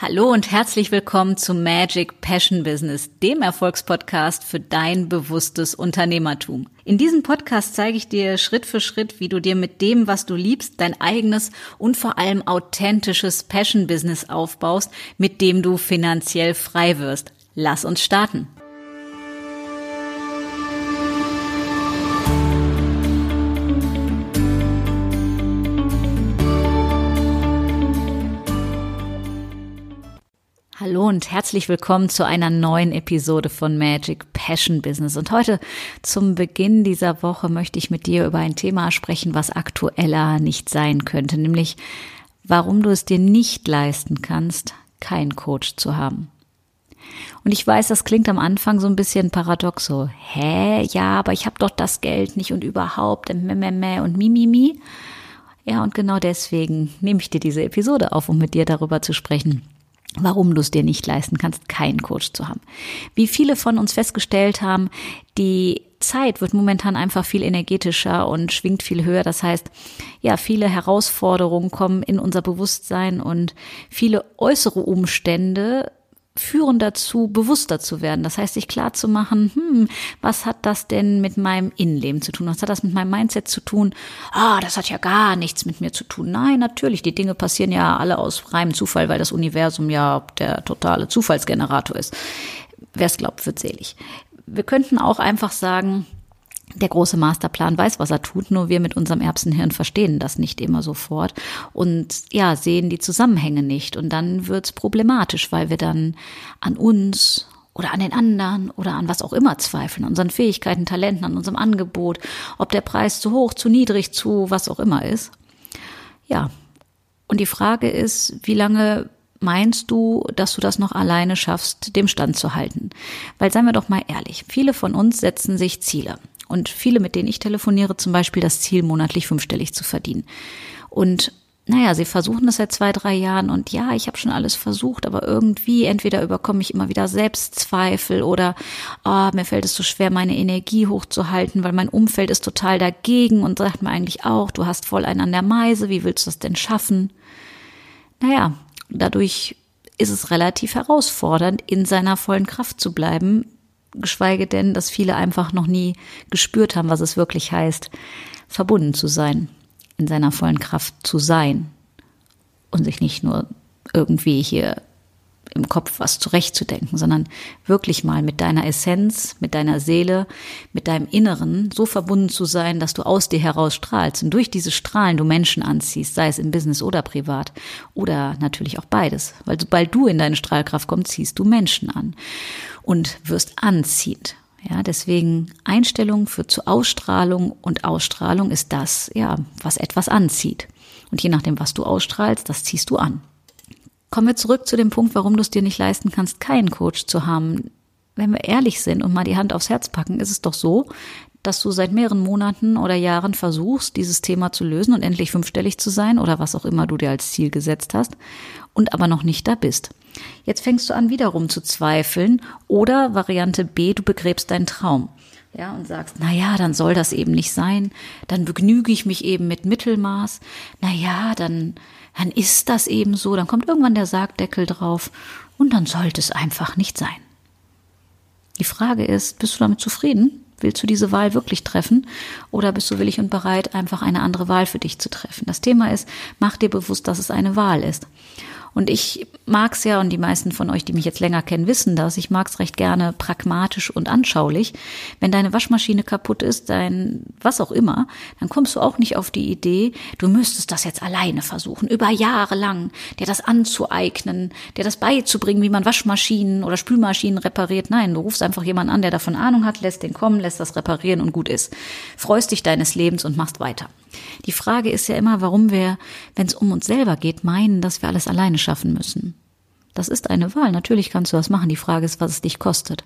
Hallo und herzlich willkommen zu Magic Passion Business, dem Erfolgspodcast für dein bewusstes Unternehmertum. In diesem Podcast zeige ich dir Schritt für Schritt, wie du dir mit dem, was du liebst, dein eigenes und vor allem authentisches Passion Business aufbaust, mit dem du finanziell frei wirst. Lass uns starten. Hallo und herzlich willkommen zu einer neuen Episode von Magic Passion Business. Und heute zum Beginn dieser Woche möchte ich mit dir über ein Thema sprechen, was aktueller nicht sein könnte, nämlich warum du es dir nicht leisten kannst, keinen Coach zu haben. Und ich weiß, das klingt am Anfang so ein bisschen paradox so. Hä? Ja, aber ich habe doch das Geld nicht und überhaupt und meh, und mimimi. Ja, und genau deswegen nehme ich dir diese Episode auf, um mit dir darüber zu sprechen warum du es dir nicht leisten kannst, keinen Coach zu haben. Wie viele von uns festgestellt haben, die Zeit wird momentan einfach viel energetischer und schwingt viel höher. Das heißt, ja, viele Herausforderungen kommen in unser Bewusstsein und viele äußere Umstände führen dazu, bewusster zu werden. Das heißt, sich klar zu machen, hm, was hat das denn mit meinem Innenleben zu tun? Was hat das mit meinem Mindset zu tun? Ah, das hat ja gar nichts mit mir zu tun. Nein, natürlich, die Dinge passieren ja alle aus reinem Zufall, weil das Universum ja der totale Zufallsgenerator ist. Wer es glaubt, wird selig. Wir könnten auch einfach sagen, der große Masterplan weiß, was er tut, nur wir mit unserem Erbsenhirn verstehen das nicht immer sofort und ja, sehen die Zusammenhänge nicht. Und dann wird's problematisch, weil wir dann an uns oder an den anderen oder an was auch immer zweifeln, an unseren Fähigkeiten, Talenten, an unserem Angebot, ob der Preis zu hoch, zu niedrig, zu was auch immer ist. Ja. Und die Frage ist, wie lange meinst du, dass du das noch alleine schaffst, dem Stand zu halten? Weil seien wir doch mal ehrlich, viele von uns setzen sich Ziele. Und viele, mit denen ich telefoniere, zum Beispiel das Ziel, monatlich fünfstellig zu verdienen. Und naja, sie versuchen das seit zwei, drei Jahren und ja, ich habe schon alles versucht, aber irgendwie entweder überkomme ich immer wieder Selbstzweifel oder oh, mir fällt es so schwer, meine Energie hochzuhalten, weil mein Umfeld ist total dagegen und sagt mir eigentlich auch, du hast voll einen an der Meise, wie willst du das denn schaffen? Naja, dadurch ist es relativ herausfordernd, in seiner vollen Kraft zu bleiben, geschweige denn, dass viele einfach noch nie gespürt haben, was es wirklich heißt, verbunden zu sein, in seiner vollen Kraft zu sein und sich nicht nur irgendwie hier im Kopf was zurechtzudenken, sondern wirklich mal mit deiner Essenz, mit deiner Seele, mit deinem Inneren so verbunden zu sein, dass du aus dir heraus strahlst und durch diese Strahlen du Menschen anziehst, sei es im Business oder privat oder natürlich auch beides, weil sobald du in deine Strahlkraft kommst, ziehst du Menschen an und wirst anziehend. Ja, deswegen Einstellung führt zu Ausstrahlung und Ausstrahlung ist das, ja, was etwas anzieht. Und je nachdem, was du ausstrahlst, das ziehst du an. Kommen wir zurück zu dem Punkt, warum du es dir nicht leisten kannst, keinen Coach zu haben. Wenn wir ehrlich sind und mal die Hand aufs Herz packen, ist es doch so, dass du seit mehreren Monaten oder Jahren versuchst, dieses Thema zu lösen und endlich fünfstellig zu sein oder was auch immer du dir als Ziel gesetzt hast und aber noch nicht da bist. Jetzt fängst du an, wiederum zu zweifeln oder Variante B, du begräbst deinen Traum. Ja, und sagst, na ja, dann soll das eben nicht sein. Dann begnüge ich mich eben mit Mittelmaß. Na ja, dann, dann ist das eben so. Dann kommt irgendwann der Sargdeckel drauf und dann sollte es einfach nicht sein. Die Frage ist, bist du damit zufrieden? Willst du diese Wahl wirklich treffen? Oder bist du willig und bereit, einfach eine andere Wahl für dich zu treffen? Das Thema ist, mach dir bewusst, dass es eine Wahl ist. Und ich mag's ja, und die meisten von euch, die mich jetzt länger kennen, wissen das, ich mag's recht gerne pragmatisch und anschaulich. Wenn deine Waschmaschine kaputt ist, dein was auch immer, dann kommst du auch nicht auf die Idee, du müsstest das jetzt alleine versuchen, über Jahre lang, dir das anzueignen, dir das beizubringen, wie man Waschmaschinen oder Spülmaschinen repariert. Nein, du rufst einfach jemanden an, der davon Ahnung hat, lässt den kommen, lässt das reparieren und gut ist. Freust dich deines Lebens und machst weiter. Die Frage ist ja immer, warum wir, wenn es um uns selber geht, meinen, dass wir alles alleine schaffen müssen. Das ist eine Wahl. Natürlich kannst du das machen. Die Frage ist, was es dich kostet.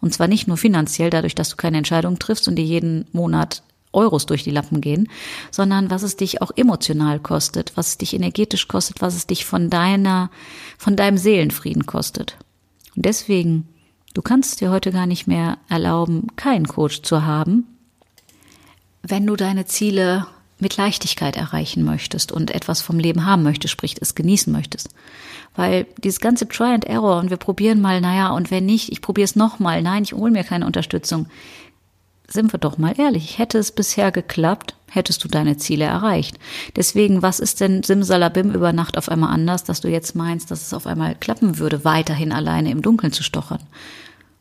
Und zwar nicht nur finanziell, dadurch, dass du keine Entscheidung triffst und dir jeden Monat Euros durch die Lappen gehen, sondern was es dich auch emotional kostet, was es dich energetisch kostet, was es dich von deiner, von deinem Seelenfrieden kostet. Und deswegen, du kannst dir heute gar nicht mehr erlauben, keinen Coach zu haben, wenn du deine Ziele mit Leichtigkeit erreichen möchtest und etwas vom Leben haben möchtest, sprich es genießen möchtest. Weil dieses ganze Try and Error und wir probieren mal, naja, und wenn nicht, ich probiere es nochmal, nein, ich hole mir keine Unterstützung. Sind wir doch mal ehrlich, hätte es bisher geklappt, hättest du deine Ziele erreicht. Deswegen, was ist denn Simsalabim über Nacht auf einmal anders, dass du jetzt meinst, dass es auf einmal klappen würde, weiterhin alleine im Dunkeln zu stochern?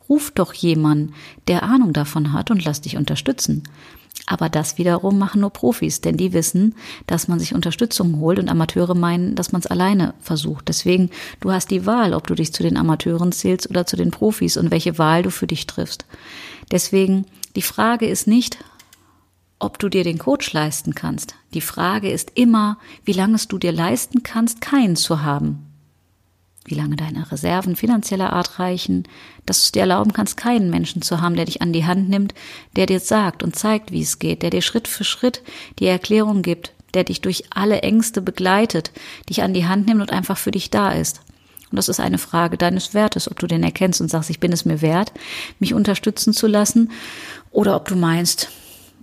Ruf doch jemanden, der Ahnung davon hat und lass dich unterstützen. Aber das wiederum machen nur Profis, denn die wissen, dass man sich Unterstützung holt und Amateure meinen, dass man es alleine versucht. Deswegen, du hast die Wahl, ob du dich zu den Amateuren zählst oder zu den Profis und welche Wahl du für dich triffst. Deswegen, die Frage ist nicht, ob du dir den Coach leisten kannst. Die Frage ist immer, wie lange es du dir leisten kannst, keinen zu haben wie lange deine Reserven finanzieller Art reichen, dass du es dir erlauben kannst, keinen Menschen zu haben, der dich an die Hand nimmt, der dir sagt und zeigt, wie es geht, der dir Schritt für Schritt die Erklärung gibt, der dich durch alle Ängste begleitet, dich an die Hand nimmt und einfach für dich da ist. Und das ist eine Frage deines Wertes, ob du den erkennst und sagst, ich bin es mir wert, mich unterstützen zu lassen, oder ob du meinst,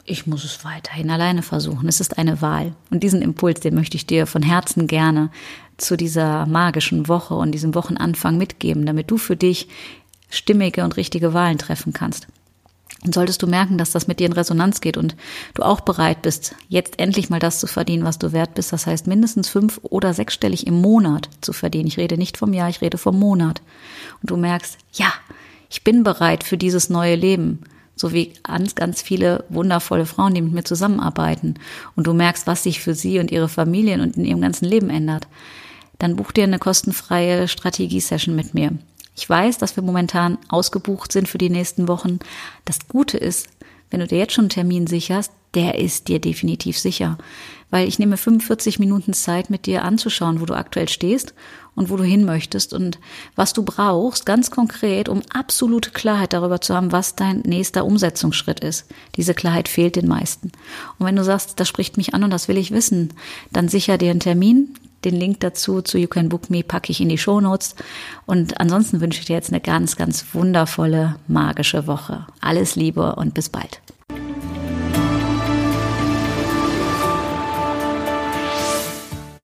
ich muss es weiterhin alleine versuchen. Es ist eine Wahl. Und diesen Impuls, den möchte ich dir von Herzen gerne zu dieser magischen Woche und diesem Wochenanfang mitgeben, damit du für dich stimmige und richtige Wahlen treffen kannst. Und solltest du merken, dass das mit dir in Resonanz geht und du auch bereit bist, jetzt endlich mal das zu verdienen, was du wert bist, das heißt mindestens fünf oder sechsstellig im Monat zu verdienen. Ich rede nicht vom Jahr, ich rede vom Monat. Und du merkst, ja, ich bin bereit für dieses neue Leben so wie ganz, ganz viele wundervolle Frauen, die mit mir zusammenarbeiten. Und du merkst, was sich für sie und ihre Familien und in ihrem ganzen Leben ändert dann buch dir eine kostenfreie Strategie-Session mit mir. Ich weiß, dass wir momentan ausgebucht sind für die nächsten Wochen. Das Gute ist, wenn du dir jetzt schon einen Termin sicherst, der ist dir definitiv sicher. Weil ich nehme 45 Minuten Zeit, mit dir anzuschauen, wo du aktuell stehst und wo du hin möchtest und was du brauchst, ganz konkret, um absolute Klarheit darüber zu haben, was dein nächster Umsetzungsschritt ist. Diese Klarheit fehlt den meisten. Und wenn du sagst, das spricht mich an und das will ich wissen, dann sicher dir einen Termin. Den Link dazu zu You Can Book Me packe ich in die Show Notes. Und ansonsten wünsche ich dir jetzt eine ganz, ganz wundervolle, magische Woche. Alles Liebe und bis bald.